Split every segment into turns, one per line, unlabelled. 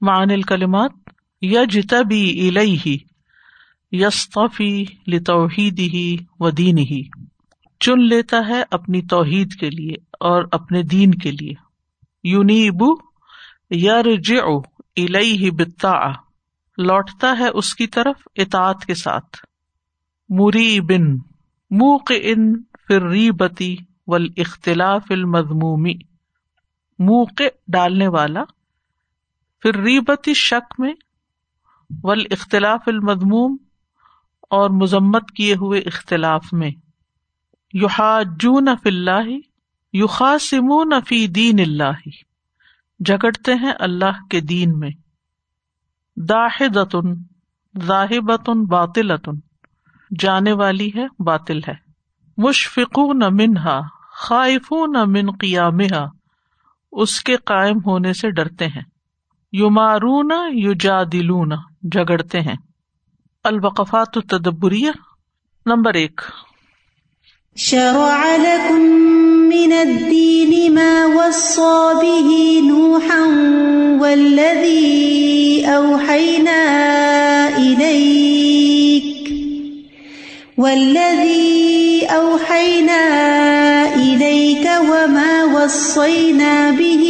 معن الکلمات یجتبی الیہ یستفی لتوحیدہ و دینہ۔ چن لیتا ہے اپنی توحید کے لیے اور اپنے دین کے لیے۔ یونیب، یرجع الیہ بالطاعہ۔ لوٹتا ہے اس کی طرف اطاعت کے ساتھ۔ مریبن موقن فر ریبتی والاختلاف المذمومی موقع ڈالنے والا پھر ریبتی شک میں ول اختلاف المدموم اور مذمت کیے ہوئے اختلاف میں یوحاجون فی اللہ یوخاسمون فی دین اللہ جگڑتے ہیں اللہ کے دین میں، داحدتن، ذاہبتن، باطلتن، جانے والی ہے، باطل ہے، مشفقون منہا، خائفون من قیامہا، اس کے قائم ہونے سے ڈرتے ہیں۔ یو مارون یو جگڑتے ہیں۔ الوقفات تدبریہ نمبر ایک۔
شرع لكم من الدين ما وصى به نوحا والذي أوحينا إليك والذي أوحينا إليك وما وصينا به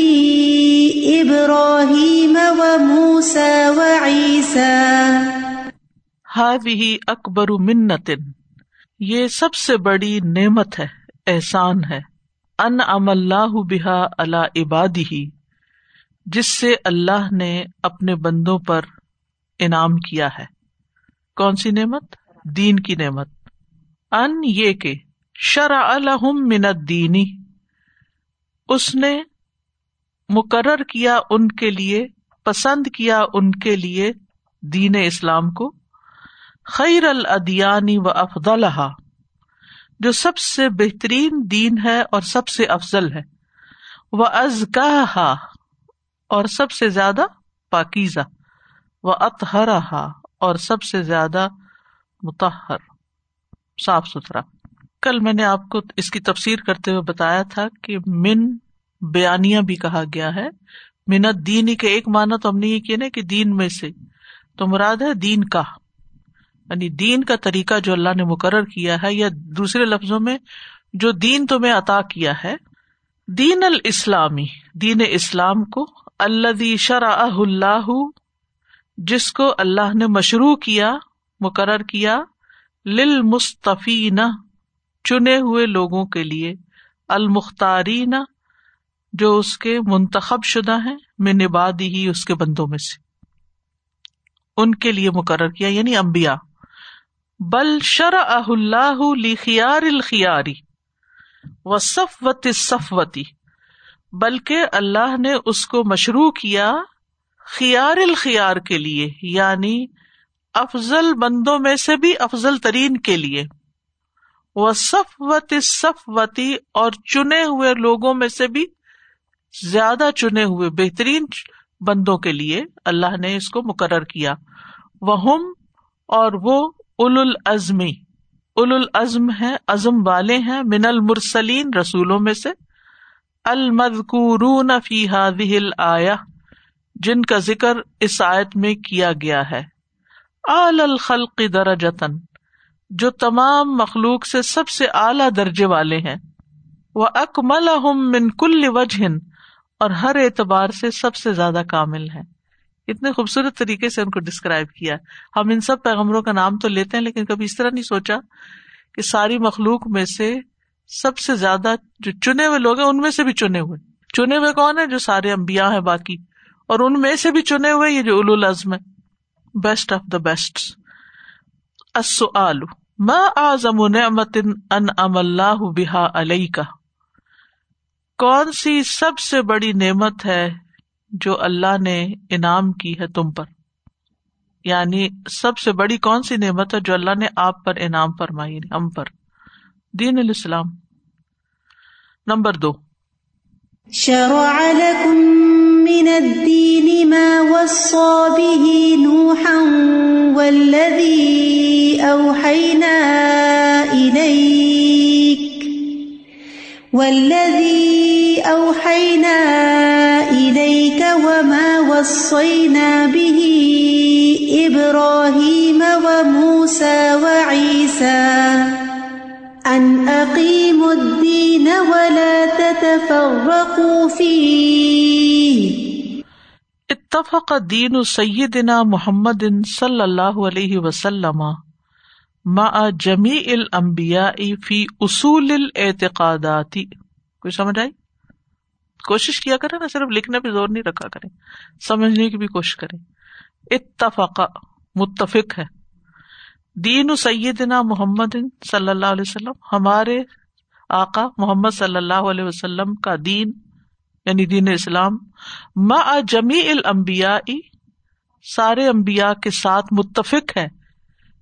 ابراہیم و إبراهيم وموسى وعيسى.
هذه اکبر منت یہ سب سے بڑی نعمت ہے، احسان ہے. ان ام اللہ بحا اللہ عبادی ہی جس سے اللہ نے اپنے بندوں پر انعام کیا ہے. کون سی نعمت؟ دین کی نعمت. ان یہ کہ شرع الحم منت دینی اس نے مقرر کیا ان کے لیے، پسند کیا ان کے لیے دین اسلام کو، خیر الدیانی و افضل جو سب سے بہترین دین ہے اور سب سے افضل ہے وہ ازکا اور سب سے زیادہ پاکیزہ، و اطہرا اور سب سے زیادہ متحر صاف ستھرا۔ کل میں نے آپ کو اس کی تفسیر کرتے ہوئے بتایا تھا کہ من بیانیہ بھی کہا گیا ہے۔ منت دین کے ایک مانا تو ہم نے یہ کیا نا کہ دین میں سے۔ تو مراد ہے دین کا۔ یعنی دین کا طریقہ جو اللہ نے مقرر کیا ہے یا دوسرے لفظوں میں جو دین تمہیں عطا کیا ہے۔ دین الاسلامی، دین اسلام کو اللہ شرح اللہ، جس کو اللہ نے مشروع کیا، مقرر کیا للمستفین چنے ہوئے لوگوں کے لیے المختارین جو اس کے منتخب شدہ ہیں، میں نبادی ہی اس کے بندوں میں سے۔ ان کے لیے مقرر کیا یعنی امبیا بل شر اللہ خیار الخیاری و صفوت صفوتی بلکہ اللہ نے اس کو مشروع کیا خیار الخیار کے لیے یعنی افضل بندوں میں سے بھی افضل ترین کے لیے۔ وہ صفوت صفوتی اور چنے ہوئے لوگوں میں سے بھی زیادہ چنے ہوئے بہترین بندوں کے لیے اللہ نے اس کو مقرر کیا۔ وہ اور وہ اول العزمی اول العزم ہے ازم والے ہیں من المرسلین رسولوں میں سے۔ المذکورون فی هذه آیا جن کا ذکر اس آیت میں کیا گیا ہے۔ آل الخلق درجتن جو تمام مخلوق سے سب سے اعلی درجے والے ہیں۔ وہ اکمل من کل وجہ اور ہر اعتبار سے سب سے زیادہ کامل ہے۔ اتنے خوبصورت طریقے سے ان کو ڈسکرائب کیا۔ ہم ان سب پیغمبروں کا نام تو لیتے ہیں، لیکن کبھی اس طرح نہیں سوچا کہ ساری مخلوق میں سے سب سے زیادہ جو چنے ہوئے لوگ ہیں، ان میں سے بھی چنے ہوئے۔ چنے ہوئے کون ہے جو سارے امبیا ہیں باقی۔ اور ان میں سے بھی چنے ہوئے یہ جو اول العزم ہے بیسٹ آف دا بیسٹ اعظم نعمت ان ام اللہ بحا علیہ کا کون سی سب سے بڑی نعمت ہے جو اللہ نے انعام کی ہے تم پر؟ یعنی سب سے بڑی کون سی نعمت ہے جو اللہ نے آپ پر انعام فرمائی یعنی ہم پر؟ دین الاسلام۔ نمبر دو۔
شرع لكم من الدين ما وصى به نوحا والذي أوحينا إليك والذي أوحينا إليك وما وصينا به إبراهيم وموسى وعيسى أن أقيموا الدين ولا تتفرقوا فيه.
اتفق دین سیدنا محمد صلی اللہ علیہ وسلم مع جمی الانبیاء فی اصول الاعتقادات۔ کوئی سمجھ آئی؟ کوشش کیا کرے نا، صرف لکھنے پہ زور نہیں رکھا کرے سمجھنے کی بھی کوشش کرے اتفق، متفق ہے۔ دین سیدنا محمد صلی اللہ علیہ وسلم، ہمارے آقا محمد صلی اللہ علیہ وسلم کا دین یعنی دین اسلام ما جمی الانبیاء، سارے انبیاء کے ساتھ متفق ہے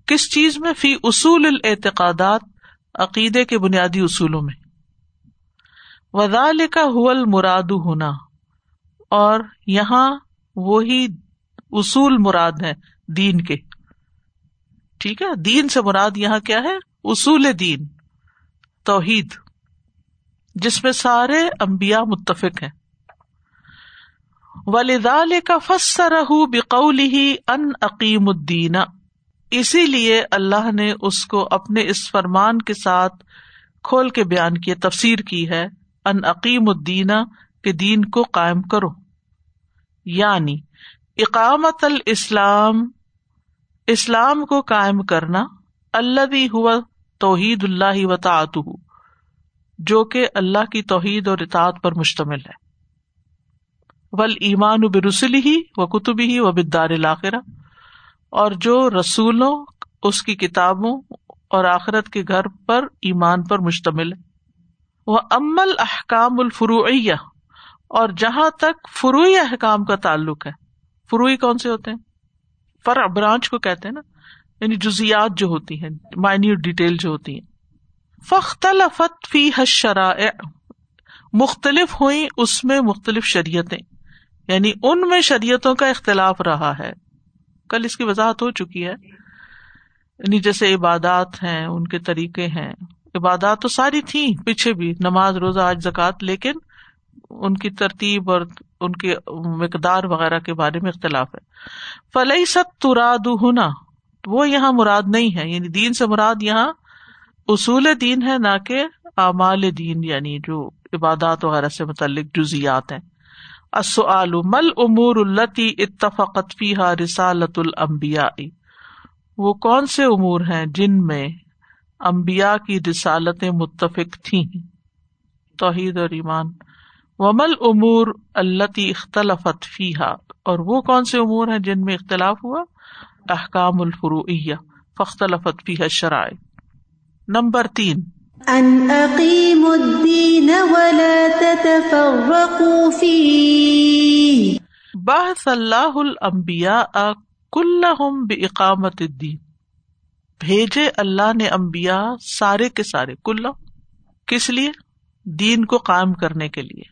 کس چیز میں؟ فی اصول الاعتقادات، عقیدے کے بنیادی اصولوں میں۔ وزال کا حل مراد ہونا اور یہاں وہی اصول مراد ہے دین کے۔ ٹھیک ہے؟ دین سے مراد یہاں کیا ہے؟ اصول دین، توحید، جس میں سارے امبیا متفق ہیں۔ ولیدال کا فسر بقول ہی ان عقیم الدین اسی لیے اللہ نے اس کو اپنے اس فرمان کے ساتھ کھول کے بیان کیا تفسیر کی ہے، ان عقیم الدین کے دین کو قائم کرو۔ یعنی اقامت الاسلام، اسلام کو قائم کرنا اللہ ہوا توحید اللہ و تعت جو کہ اللہ کی توحید اور اطاعت پر مشتمل ہے۔ ول ایمان و برسلی ہی و کتبی ہی و بدار الآخرہ اور جو رسولوں، اس کی کتابوں اور آخرت کے گھر پر ایمان پر مشتمل ہے۔ وہ امل احکام الفروعیہ، اور جہاں تک فروئی احکام کا تعلق ہے۔ فروئی کون سے ہوتے ہیں؟ فرع، برانچ کو کہتے ہیں نا یعنی جزیات جو ہوتی ہیں، مائنیوٹ ڈیٹیل جو ہوتی ہیں۔ فختلفت فی شرائع مختلف ہوئی اس میں مختلف شریعتیں۔ یعنی ان میں شریعتوں کا اختلاف رہا ہے۔ کل اس کی وضاحت ہو چکی ہے۔ یعنی جیسے عبادات ہیں، ان کے طریقے ہیں۔ عبادات تو ساری تھیں، پیچھے بھی۔ نماز، روزہ، آج زکات لیکن ان کی ترتیب اور ان کے مقدار وغیرہ کے بارے میں اختلاف ہے۔ فلئی ست تراد ہونا وہ یہاں مراد نہیں ہے۔ یعنی دین سے مراد یہاں اصول دین ہے، نہ کہ اعمال دین یعنی جو عبادات وغیرہ سے متعلق جزیات ہیں۔ مل امور التی اتفقت فیحا رسالت المبیا وہ کون سے امور ہیں جن میں امبیا کی رسالتیں متفق تھیں؟ توحید اور ایمان۔ ومل امور التی اختلافت فیحا اور وہ کون سے امور ہیں جن میں اختلاف ہوا؟ احکام الفرو فختلفت فیح شرائط نمبر تین
ان الدین ولا تتفرقوا فيه.
بحث اللہ الانبیاء کلہم باقامت الدین. بھیجے اللہ نے انبیاء سارے کے سارے کل کس لیے؟ دین کو قائم کرنے کے لیے.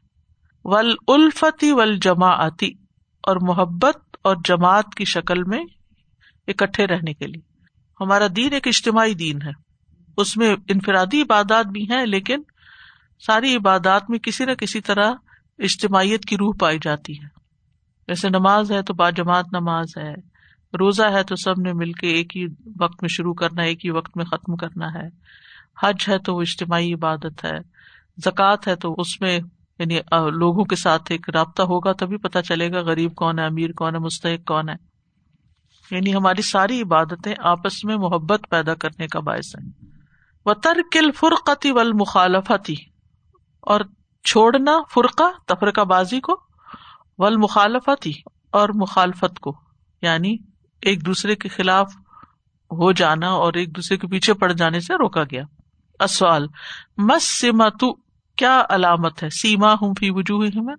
ول الفتی ول جماعتی اور محبت اور جماعت کی شکل میں اکٹھے رہنے کے لیے. ہمارا دین ایک اجتماعی دین ہے۔ اس میں انفرادی عبادات بھی ہیں، لیکن ساری عبادات میں کسی نہ کسی طرح اجتماعیت کی روح پائی جاتی ہے۔ جیسے نماز ہے تو با جماعت نماز ہے، روزہ ہے تو سب نے مل کے ایک ہی وقت میں شروع کرنا ہے ایک ہی وقت میں ختم کرنا ہے۔ حج ہے تو وہ اجتماعی عبادت ہے، زکوٰۃ ہے تو اس میں یعنی لوگوں کے ساتھ ایک رابطہ ہوگا تبھی پتا چلے گا غریب کون ہے، امیر کون ہے، مستحق کون ہے۔ یعنی ہماری ساری عبادتیں آپس میں محبت پیدا کرنے کا باعث ہے و ترکل فرقتی ول مخالفتی اور چھوڑنا فرقہ، تفرقہ بازی کو ول مخالفتی اور مخالفت کو یعنی ایک دوسرے کے خلاف ہو جانا اور ایک دوسرے کے پیچھے پڑ جانے سے روکا گیا۔ اسوال مس سمت کیا علامت ہے؟ سیما ہوں فی وجوہ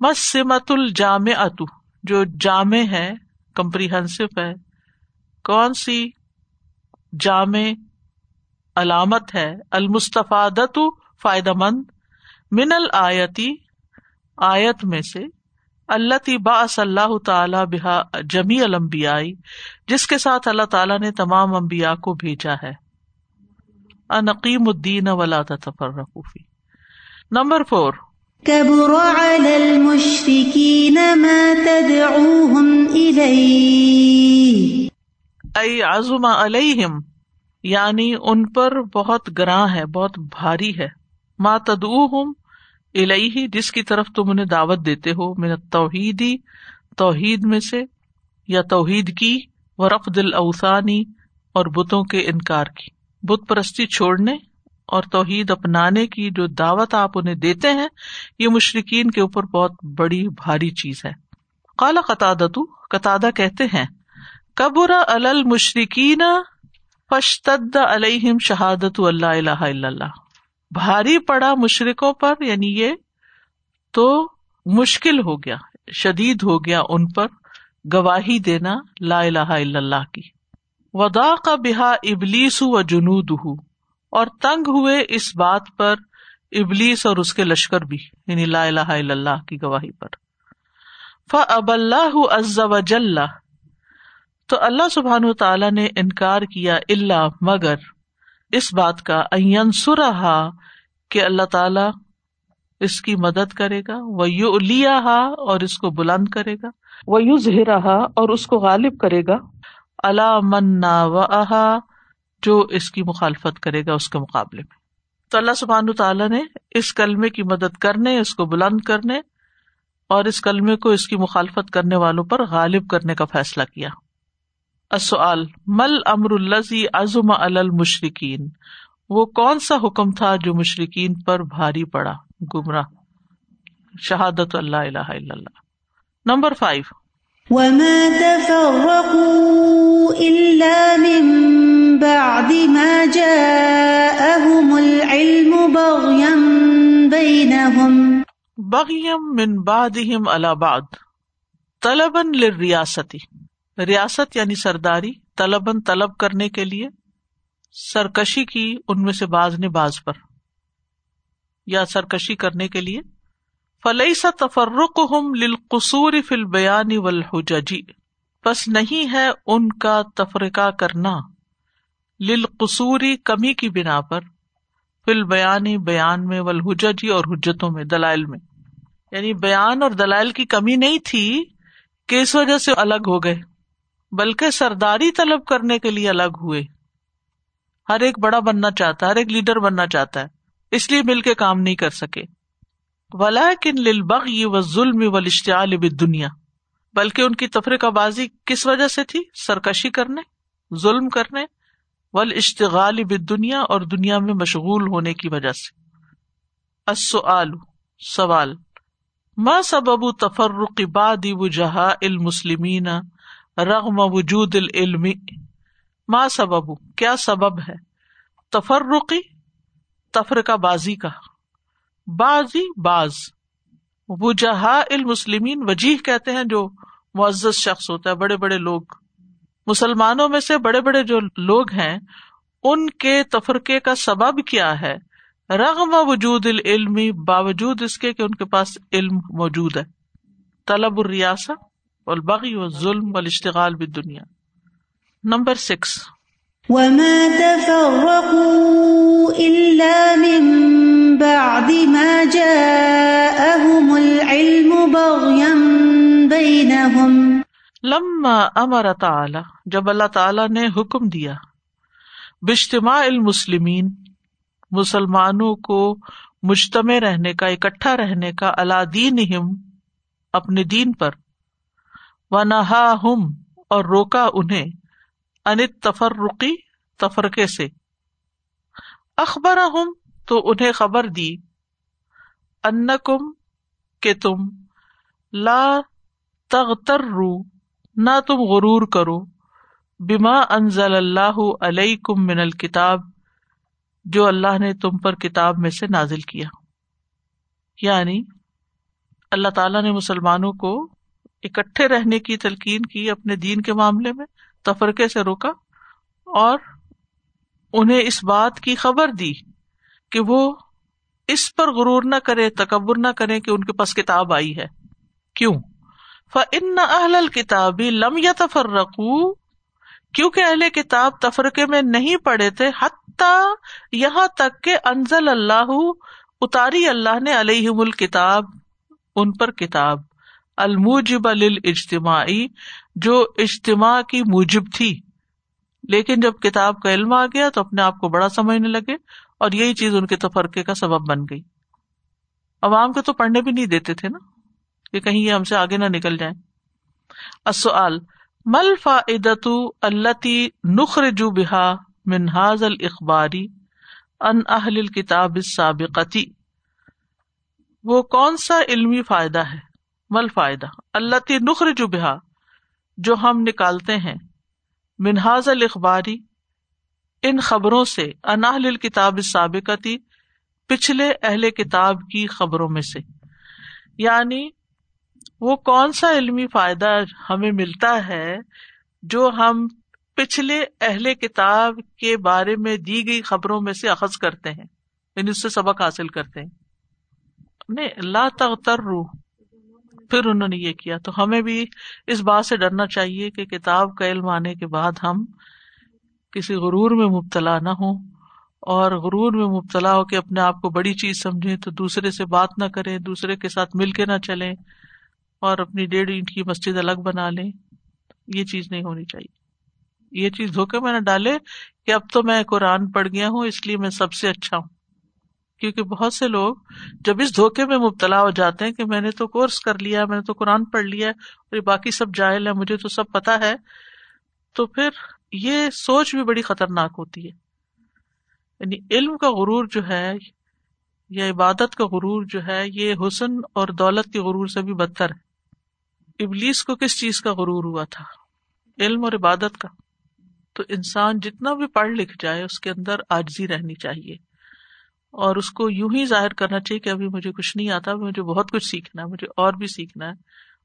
مس سمت الجام اتو جو جامع ہے، کمپریہنسو ہے، کون سی جامع علامت ہے المستفادت فائدہ مند من الآتی آیت میں سے اللہ با اللہ تعالی بحا جمی المبیائی جس کے ساتھ اللہ تعالیٰ نے تمام امبیا کو بھیجا ہے۔ انقیم الدین ولا تفرقوفی نمبر فور۔
كبر على المشركين ما تدعوهم إليه
عظم علیہم یعنی ان پر بہت گراں ہے، بہت بھاری ہے۔ ما تدعوہم الیہ جس کی طرف تم انہیں دعوت دیتے ہو، من التوحیدی توحید میں سے، یا توحید کی و رفض الاوثانی اور بتوں کے انکار کی۔ بت پرستی چھوڑنے اور توحید اپنانے کی جو دعوت آپ انہیں دیتے ہیں، یہ مشرقین کے اوپر بہت بڑی بھاری چیز ہے۔ کالا قطع قطع کہتے ہیں قبر المشرقین فشتد علیہم شہادت اللہ الہ الا اللہ بھاری پڑا مشرقوں پر یعنی یہ تو مشکل ہو گیا، شدید ہو گیا ان پر گواہی دینا لا الہ الا اللہ کی۔ ودا کا بحا ابلیس و جنود اور تنگ ہوئے اس بات پر ابلیس اور اس کے لشکر بھی یعنی لا الہ الا اللہ کی گواہی پر۔ اب اللہ عز وجل۔ تو اللہ سبحان تعالیٰ نے انکار کیا اللہ مگر اس بات کا سرا کہ اللہ تعالی اس کی مدد کرے گا وہ یو لیا اور اس کو بلند کرے گا وہ یو زہرا اور اس کو غالب کرے گا اللہ منا و جو اس کی مخالفت کرے گا اس کے مقابلے میں۔ تو اللہ سبحان تعالیٰ نے اس کلمے کی مدد کرنے، اس کو بلند کرنے اور اس کلمے کو اس کی مخالفت کرنے والوں پر غالب کرنے کا فیصلہ کیا۔ مل امر الزی ازم المشرقین وہ کون سا حکم تھا جو مشرقین پر بھاری پڑا؟ گمراہ۔ شہادت اللہ الہ الا اللہ۔ Number five.
وما تفرقوا إلا من بعد ما جاءهم العلم بغيا بينهم۔
بغيا من بعدهم على بعد طلبا للریاستی ریاست یعنی سرداری طلبن طلب کرنے کے لیے سرکشی کی ان میں سے بعض نے بعض پر۔ یا سرکشی کرنے کے لیے فلئی سا تفرق ہم للقصور فل بیانی ولحجی بس نہیں ہے ان کا تفرقہ کرنا للقصوری کمی کی بنا پر فل بیانی بیان میں ولحجی اور حجتوں میں، دلائل میں۔ یعنی بیان اور دلائل کی کمی نہیں تھی کہ اس وجہ سے الگ ہو گئے۔ بلکہ سرداری طلب کرنے کے لیے الگ ہوئے۔ ہر ایک بڑا بننا چاہتا ہے، ہر ایک لیڈر بننا چاہتا ہے، اس لیے مل کے کام نہیں کر سکے۔ ولا کن للبغی و ظلم و اشتعال دنیا بلکہ ان کی تفریقہ بازی کس وجہ سے تھی؟ سرکشی کرنے، ظلم کرنے ول اشتغال دنیا اور دنیا میں مشغول ہونے کی وجہ سے۔ السؤال، سوال، ما سبب تفرق بعد وجہاء المسلمین رغم وجود العلم. ما سبب؟ کیا سبب ہے؟ تفرقی، تفرقہ بازی کا. بازی، باز. وجہا المسلمین وجیح کہتے ہیں جو معزز شخص ہوتا ہے، بڑے بڑے لوگ. مسلمانوں میں سے بڑے بڑے جو لوگ ہیں، ان کے تفرقے کا سبب کیا ہے؟ رغم وجود العلم، باوجود اس کے کہ ان کے پاس علم موجود ہے. طلب الریاست. البغی و ظلم والاشتغال بالدنیا نمبر سکس
وما تفرقوا الا من بعد ما جاءهم العلم بغيا بينهم.
لما امر تعالی جب اللہ تعالی نے حکم دیا بجتماع المسلمین مسلمانوں کو مجتمع رہنے کا اکٹھا رہنے کا اللہ دین اپنے دین پر و نہا ہم اور روکا انہیں انت تفرقی تفرقے سے۔ اخبر ہم تو انہیں خبر دی۔ ان کم کہ تم لا تغتر رو نہ تم غرور کرو۔ بیما انزل اللہ علیہ کم من الکتاب، جو اللہ نے تم پر کتاب میں سے نازل کیا۔ یعنی اللہ تعالیٰ نے مسلمانوں کو اکٹھے رہنے کی تلقین کی اپنے دین کے معاملے میں، تفرقے سے روکا اور انہیں اس بات کی خبر دی کہ وہ اس پر غرور نہ کرے، تکبر نہ کرے کہ ان کے پاس کتاب آئی ہے۔ کیوں؟ فن اہل کتابی لم یا تفر کیونکہ اہل کتاب تفرقے میں نہیں پڑے تھے، حتیٰ یہاں تک کہ انزل اللہ، اتاری اللہ نے علیہ الکتاب، ان پر کتاب۔ الموجب اجتماعی جو اجتماع کی موجب تھی۔ لیکن جب کتاب کا علم آ گیا تو اپنے آپ کو بڑا سمجھنے لگے اور یہی چیز ان کے تفرقے کا سبب بن گئی۔ عوام کو تو پڑھنے بھی نہیں دیتے تھے نا کہ کہیں یہ ہم سے آگے نہ نکل جائیں۔ مل فائدت التی نخرجو بحا منہاز الخباری ان اہل کتاب سابقتی وہ کون سا علمی فائدہ ہے؟ مل فائدہ۔ اللہ تی نخرجو بحا جو ہم نکالتے ہیں۔ منہاز الخباری ان خبروں سے اناہل کتاب سابقتی پچھلے اہل کتاب کی خبروں میں سے۔ یعنی وہ کون سا علمی فائدہ ہمیں ملتا ہے، جو ہم پچھلے اہل کتاب کے بارے میں دی گئی خبروں میں سے اخذ کرتے ہیں یعنی اس سے سبق حاصل کرتے ہیں۔ نہیں اللہ تغتر روح پھر انہوں نے یہ کیا۔ تو ہمیں بھی اس بات سے ڈرنا چاہیے کہ کتاب کا علم آنے کے بعد ہم کسی غرور میں مبتلا نہ ہوں اور غرور میں مبتلا ہو کے اپنے آپ کو بڑی چیز سمجھے تو دوسرے سے بات نہ کریں، دوسرے کے ساتھ مل کے نہ چلیں اور اپنی ڈیڑھ اینٹ کی مسجد الگ بنا لیں۔ یہ چیز نہیں ہونی چاہیے۔ یہ چیز دھوکے میں نہ ڈالے کہ اب تو میں قرآن پڑھ گیا ہوں، اس لیے میں سب سے اچھا ہوں۔ کیونکہ بہت سے لوگ جب اس دھوکے میں مبتلا ہو جاتے ہیں کہ میں نے تو کورس کر لیا، میں نے تو قرآن پڑھ لیا اور یہ باقی سب جائل ہے مجھے تو سب پتا ہے، تو پھر یہ سوچ بھی بڑی خطرناک ہوتی ہے۔ یعنی علم کا غرور جو ہے یا عبادت کا غرور جو ہے، یہ حسن اور دولت کے غرور سے بھی بدتر ہے۔ ابلیس کو کس چیز کا غرور ہوا تھا؟ علم اور عبادت کا۔ تو انسان جتنا بھی پڑھ لکھ جائے، اس کے اندر آجزی رہنی چاہیے۔ اور اس کو یوں ہی ظاہر کرنا چاہیے کہ ابھی مجھے کچھ نہیں آتا مجھے بہت کچھ سیکھنا ہے مجھے اور بھی سیکھنا ہے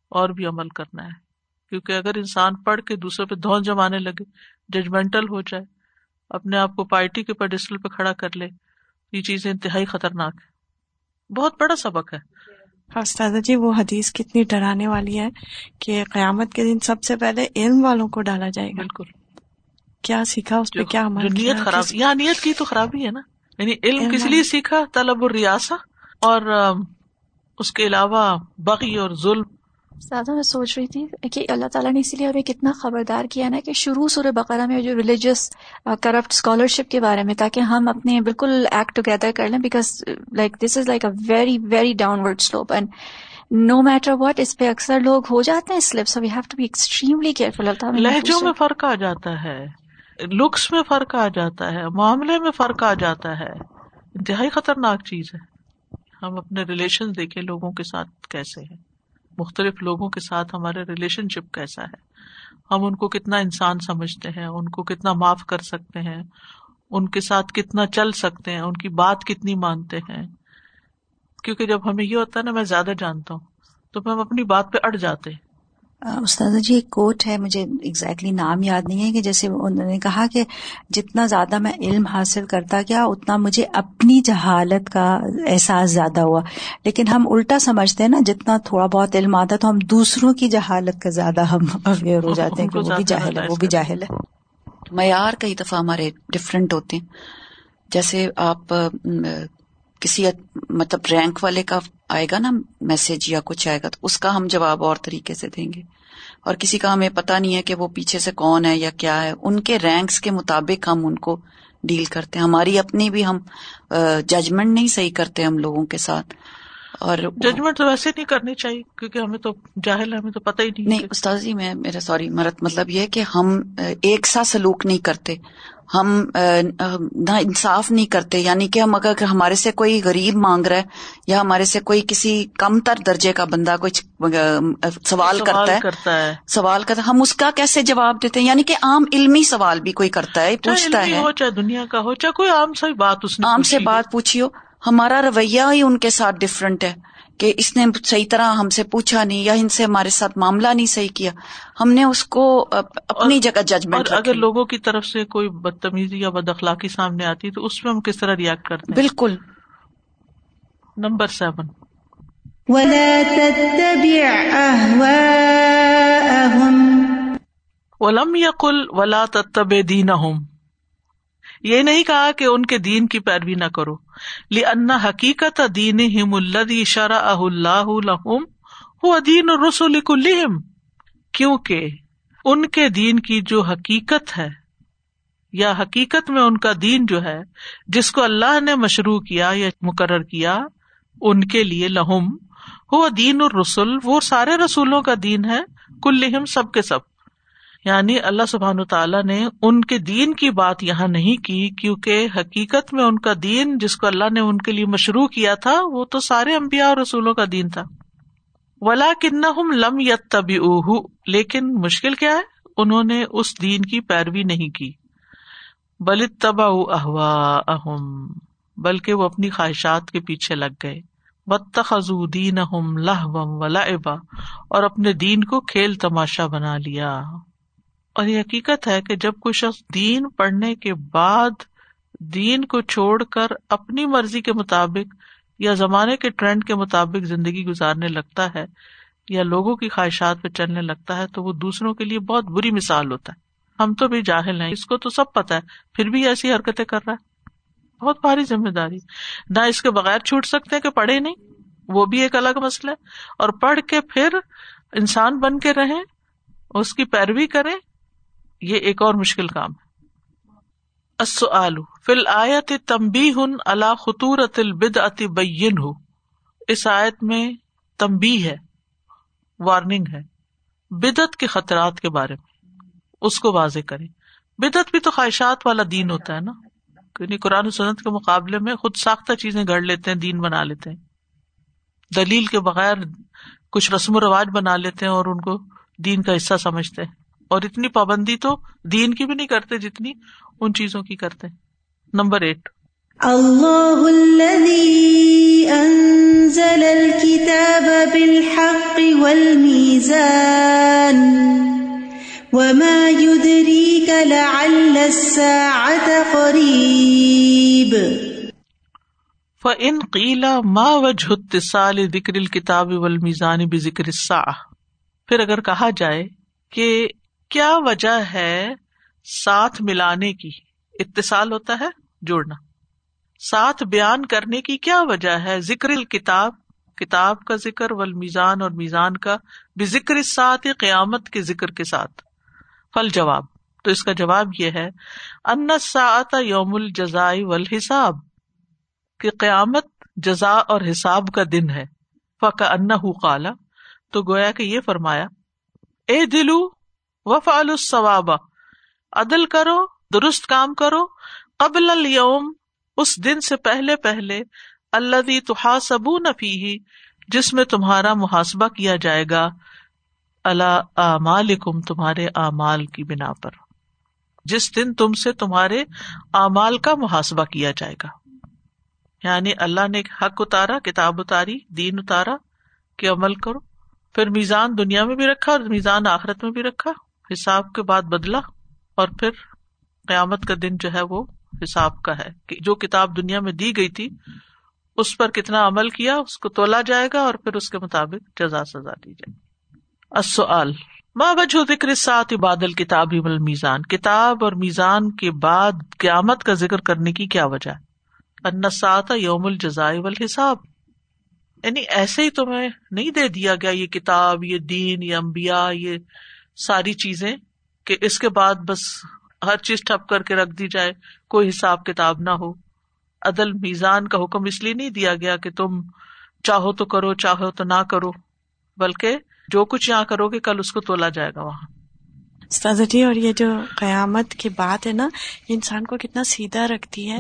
اور بھی عمل کرنا ہے۔ کیونکہ اگر انسان پڑھ کے دوسرے پہ دھون جمانے لگے ججمنٹل ہو جائے اپنے آپ کو پارٹی کے پیڈسٹل پہ کھڑا کر لے یہ چیزیں انتہائی خطرناک ہے بہت بڑا سبق ہے۔
استاذہ جی وہ حدیث کتنی ڈرانے والی ہے کہ قیامت کے دن سب سے پہلے علم والوں کو ڈالا جائے گا۔
بالکل۔
کیا سیکھا اس پہ کیا
نیت خراب یہاں نیت کی تو خرابی ہے نا۔ یعنی علم کس لیے سیکھا؟ طلب الریاسا اور اس کے علاوہ بغی اور ظلم.
زیادہ میں سوچ رہی تھی کہ اللہ تعالیٰ نے اسی لیے ہمیں کتنا خبردار کیا نا کہ شروع سورہ بقرہ میں جو ریلیجیس کرپٹ اسکالرشپ کے بارے میں تاکہ ہم اپنے بالکل ایکٹ ٹوگیدر کر لیں because like this is like a very very downward slope and no matter what اس پہ اکثر لوگ ہو جاتے ہیں slip we have to be extremely careful
لہجوں میں فرق آ جاتا ہے۔ لکس میں فرق آ جاتا ہے، معاملے میں فرق آ جاتا ہے۔ انتہائی خطرناک چیز ہے۔ ہم اپنے ریلیشن دیکھیں لوگوں کے ساتھ کیسے ہیں۔ مختلف لوگوں کے ساتھ ہمارا ریلیشن شپ کیسا ہے۔ ہم ان کو کتنا انسان سمجھتے ہیں، ان کو کتنا معاف کر سکتے ہیں، ان کے ساتھ کتنا چل سکتے ہیں، ان کی بات کتنی مانتے ہیں۔ کیونکہ جب ہمیں یہ ہوتا ہے نا، میں زیادہ جانتا ہوں، تو ہم اپنی بات پہ اڑ جاتے ہیں۔
استاد جی ایک کوٹ ہے مجھے اگزیکٹلی نام یاد نہیں ہے کہ جیسے انہوں نے کہا کہ جتنا زیادہ میں علم حاصل کرتا گیا اتنا مجھے اپنی جہالت کا احساس زیادہ ہوا۔ لیکن ہم الٹا سمجھتے ہیں نا جتنا تھوڑا بہت علم آتا تو ہم دوسروں کی جہالت کا زیادہ ہم اویئر ہو جاتے ہیں کہ وہ بھی جاہل ہے وہ بھی جاہل ہے۔
معیار کئی دفعہ ہمارے ڈفرینٹ ہوتے ہیں۔ جیسے آپ کسی مطلب رینک والے کا آئے گا نا میسج یا کچھ آئے گا تو اس کا ہم جواب اور طریقے سے دیں گے۔ اور کسی کا ہمیں پتا نہیں ہے کہ وہ پیچھے سے کون ہے یا کیا ہے، ان کے رینکس کے مطابق ہم ان کو ڈیل کرتے ہیں۔ ہماری اپنی بھی ہم ججمنٹ نہیں صحیح کرتے ہم لوگوں کے ساتھ۔ اور
ججمنٹ تو ویسے نہیں کرنی چاہیے کیونکہ ہمیں تو جاہل ہے ہمیں تو پتہ ہی نہیں
نہیں استاد جی میں میرا سوری مرت مطلب یہ کہ ہم ایک سا سلوک نہیں کرتے۔ ہم نہ انصاف نہیں کرتے یعنی کہ ہم اگر ہمارے سے کوئی غریب مانگ رہا ہے یا ہمارے سے کوئی کسی کم تر درجے کا بندہ کچھ سوال کرتا ہے سوال کرتا ہے ہم اس کا کیسے جواب دیتے ہیں؟ یعنی کہ عام علمی سوال بھی کوئی کرتا ہے پوچھتا ہے۔
چاہے دنیا کا ہو چاہے کوئی عام سی بات
عام سے بات پوچھی ہو۔ ہمارا رویہ ہی ان کے ساتھ ڈفرینٹ ہے کہ اس نے صحیح طرح ہم سے پوچھا نہیں یا ان سے ہمارے ساتھ معاملہ نہیں صحیح کیا۔ ہم نے اس کو اپنی جگہ ججمنٹ
اگر لوگوں کی طرف سے کوئی بدتمیزی یا بد اخلاقی سامنے آتی تو اس میں ہم کس طرح ریئیکٹ کرتے
ہیں؟ بالکل۔
نمبر سیون
ولم
یقل ولا تب دین یہ نہیں کہا کہ ان کے دین کی پیروی نہ کرو۔ لی حقیقت دین الدی شرا اللہ ہو دین رسول کلیم کیونکہ ان کے دین کی جو حقیقت ہے، یا حقیقت میں ان کا دین جو ہے، جس کو اللہ نے مشروع کیا یا مقرر کیا، ان کے لیے لہم ہو دین الرسول وہ سارے رسولوں کا دین ہے کل سب کے سب۔ یعنی اللہ سبحان تعالیٰ نے ان کے دین کی بات یہاں نہیں کی، کیونکہ حقیقت میں ان کا دین جس کو اللہ نے ان کے لیے مشروع کیا تھا، وہ تو سارے امبیا اور رسولوں کا دین تھا۔ ولا کن لم یت تبھی لیکن مشکل کیا ہے؟ انہوں نے اس دین کی پیروی نہیں کی۔ بل تبا احوا اہم بلکہ وہ اپنی خواہشات کے پیچھے لگ گئے۔ بتخو دین لہ ولا ابا اور اپنے دین کو کھیل تماشا بنا لیا۔ اور یہ حقیقت ہے کہ جب کوئی شخص دین پڑھنے کے بعد دین کو چھوڑ کر اپنی مرضی کے مطابق یا زمانے کے ٹرینڈ کے مطابق زندگی گزارنے لگتا ہے یا لوگوں کی خواہشات پہ چلنے لگتا ہے تو وہ دوسروں کے لیے بہت بری مثال ہوتا ہے۔ ہم تو بھی جاہل ہیں، اس کو تو سب پتا ہے، پھر بھی ایسی حرکتیں کر رہا ہے۔ بہت بھاری ذمہ داری۔ نہ اس کے بغیر چھوٹ سکتے ہیں کہ پڑھے نہیں، وہ بھی ایک الگ مسئلہ ہے۔ اور پڑھ کے پھر انسان بن کے رہے اس کی پیروی کریں یہ ایک اور مشکل کام ہے۔ فل آیت تمبی ہن اللہ خطور بد اتی بین ہو اس آیت میں تمبی ہے وارننگ ہے۔ بدت کے خطرات کے بارے میں، اس کو واضح کرے بدت بھی تو خواہشات والا دین ہوتا ہے نا۔ یعنی قرآن سنت کے مقابلے میں خود ساختہ چیزیں گڑ لیتے ہیں، دین بنا لیتے ہیں۔ دلیل کے بغیر کچھ رسم و رواج بنا لیتے ہیں اور ان کو دین کا حصہ سمجھتے ہیں۔ اور اتنی پابندی تو دین کی بھی نہیں کرتے جتنی ان چیزوں کی کرتے نمبر ایٹ۔
اللہ الذي انزل الكتاب بالحق والميزان وما يدريك لعل الساعة قريب
فإن قيل ما وجه اتصال ذکر الكتاب والميزان بذکر الساعة۔ پھر اگر کہا جائے کہ کیا وجہ ہے ساتھ ملانے کی؟ اتصال ہوتا ہے جوڑنا۔ ساتھ بیان کرنے کی کیا وجہ ہے؟ ذکر الکتاب، کتاب کا ذکر و میزان اور میزان کا بھی ذکر ساتھ قیامت کے ذکر کے ساتھ۔ فل جواب۔ تو اس کا جواب یہ ہے، ان سات یوم الجزائی والحساب، کہ قیامت جزا اور حساب کا دن ہے۔ فقا ان کالا تو گویا کہ یہ فرمایا، اے دلو وفعل الصواب۔ عدل کرو، درست کام کرو۔ قبل اليوم، اس دن سے پہلے پہلے اللہ تحاسبون فیہ، جس میں تمہارا محاسبہ کیا جائے گا۔ اللہ اعمالکم، تمہارے اعمال کی بنا پر۔ جس دن تم سے تمہارے اعمال کا محاسبہ کیا جائے گا۔ یعنی اللہ نے حق اتارا، کتاب اتاری، دین اتارا، کہ عمل کرو۔ پھر میزان دنیا میں بھی رکھا اور میزان آخرت میں بھی رکھا۔ حساب کے بعد بدلا اور پھر قیامت کا دن جو ہے وہ حساب کا ہے کہ جو کتاب دنیا میں دی گئی تھی، اس پر کتنا عمل کیا، اس کو تولا جائے گا اور پھر اس کے مطابق جزا سزا دی جائے گی۔ ماں بجو ذکر سات بادل کتاب میزان کتاب اور میزان کے بعد قیامت کا ذکر کرنے کی کیا وجہ ان سات یوم الجزائے والحساب۔ یعنی ایسے ہی تمہیں نہیں دے دیا گیا یہ کتاب، یہ دین، یہ امبیا یہ ساری چیزیں کہ اس کے بعد بس ہر چیز ٹھپ کر کے رکھ دی جائے کوئی حساب کتاب نہ ہو۔ عدل میزان کا حکم اس لیے نہیں دیا گیا کہ تم چاہو تو کرو چاہو تو نہ کرو بلکہ جو کچھ یہاں کرو گے کل اس کو تولا جائے گا وہاں۔
جی اور یہ جو قیامت کی بات ہے نا یہ انسان کو کتنا سیدھا رکھتی ہے۔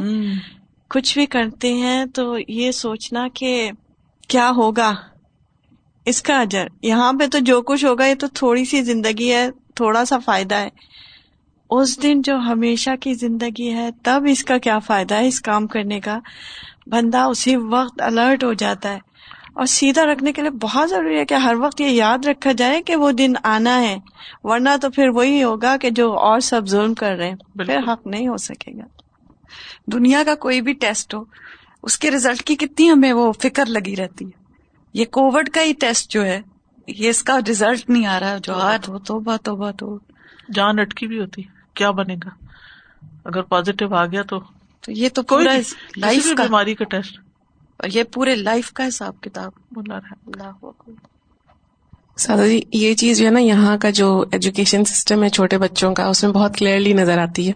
کچھ بھی کرتے ہیں تو یہ سوچنا کہ کیا ہوگا؟ اس کا اجر۔ یہاں پہ تو جو کچھ ہوگا یہ تو تھوڑی سی زندگی ہے تھوڑا سا فائدہ ہے۔ اس دن جو ہمیشہ کی زندگی ہے تب اس کا کیا فائدہ ہے اس کام کرنے کا؟ بندہ اسی وقت الرٹ ہو جاتا ہے۔ اور سیدھا رکھنے کے لیے بہت ضروری ہے کہ ہر وقت یہ یاد رکھا جائے کہ وہ دن آنا ہے۔ ورنہ تو پھر وہی ہوگا کہ جو اور سب ظلم کر رہے ہیں پھر حق نہیں ہو سکے گا۔
دنیا کا کوئی بھی ٹیسٹ ہو اس کے ریزلٹ کی کتنی ہمیں وہ فکر لگی رہتی ہے۔ یہ کووڈ کا ہی ٹیسٹ جو ہے یہ اس کا ریزلٹ نہیں آ رہا جو ہو تو بات ہو بات ہو
جان اٹکی بھی ہوتی۔ کیا بنے گا؟ اگر پازیٹو آ گیا تو۔
تو یہ تو
کوئی
لائف
بیماری کا ٹیسٹ۔
اور یہ پورے لائف کا حساب کتاب۔
اللہ
اکبر
سادہ جی یہ چیز جو ہے نا، یہاں کا جو ایجوکیشن سسٹم ہے چھوٹے بچوں کا، اس میں بہت کلیئرلی نظر آتی ہے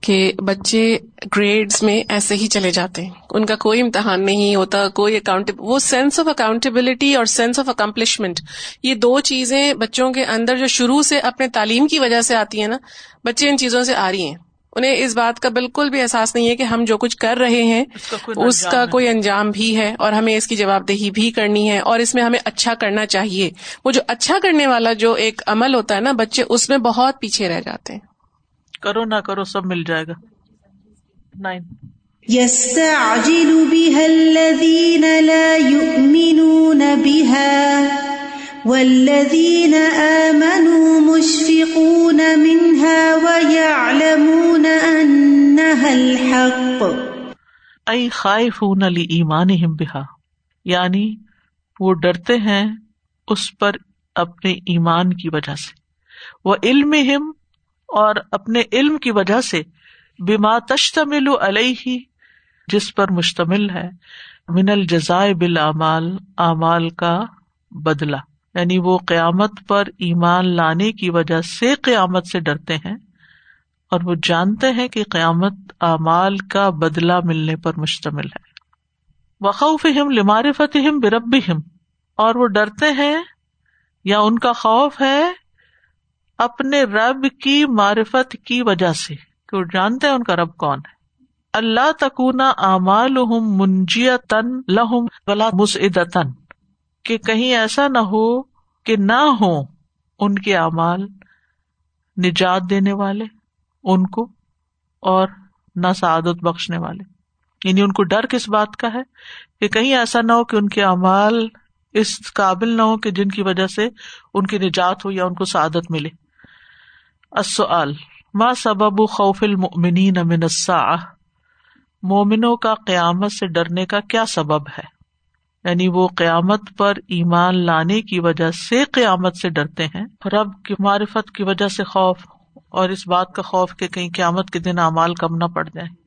کہ بچے گریڈز میں ایسے ہی چلے جاتے ہیں۔ ان کا کوئی امتحان نہیں ہوتا، کوئی اکاؤنٹ وہ سینس آف اکاؤنٹیبلٹی اور سینس آف اکمپلشمنٹ یہ دو چیزیں بچوں کے اندر جو شروع سے اپنے تعلیم کی وجہ سے آتی ہیں نا، بچے ان چیزوں سے آ رہی ہیں۔ انہیں اس بات کا بالکل بھی احساس نہیں ہے کہ ہم جو کچھ کر رہے ہیں
اس کا کوئی
اس
انجام
کا۔ کوئی انجام بھی ہے اور ہمیں اس کی جواب دہی بھی کرنی ہے اور اس میں ہمیں اچھا کرنا چاہیے۔ وہ جو اچھا کرنے والا جو ایک عمل ہوتا ہے نا بچے اس میں بہت پیچھے رہ جاتے ہیں۔
کرو نہ کرو سب مل جائے گا۔ نائن۔
يستعجل بها الذين لا يؤمنون بها والذين
ائی خائف علی ایمان بہا۔ یعنی وہ ڈرتے ہیں اس پر اپنے ایمان کی وجہ سے۔ وہ علم اور اپنے علم کی وجہ سے بما تشتمل علیہ جس پر مشتمل ہے، من الجزائے بالاعمال اعمال کا بدلہ۔ یعنی وہ قیامت پر ایمان لانے کی وجہ سے قیامت سے ڈرتے ہیں۔ اور وہ جانتے ہیں کہ قیامت اعمال کا بدلہ ملنے پر مشتمل ہے۔ وقوف ہم لمارفت ہم برب اور وہ ڈرتے ہیں یا ان کا خوف ہے اپنے رب کی معرفت کی وجہ سے کہ وہ جانتے ہیں ان کا رب کون ہے۔ اللہ تکونا اعمال منجیا تن لہم ولا مسعدتن کہ کہیں ایسا نہ ہو کہ نہ ہو ان کے اعمال نجات دینے والے۔ ان کو اور نہ سعادت بخشنے والے۔ یعنی ان کو ڈر کس بات کا ہے کہ کہیں ایسا نہ ہو کہ ان کے اعمال اس قابل نہ ہو کہ جن کی وجہ سے ان کی نجات ہو یا ان کو سعادت ملے۔ السؤال، ما سبب خوف المؤمنین من الساعة؟ مومنوں کا قیامت سے ڈرنے کا کیا سبب ہے؟ یعنی وہ قیامت پر ایمان لانے کی وجہ سے قیامت سے ڈرتے ہیں، رب کی معرفت کی وجہ سے خوف اور اس بات کا خوف کہ کہیں قیامت کے دن اعمال کم نہ پڑ جائیں۔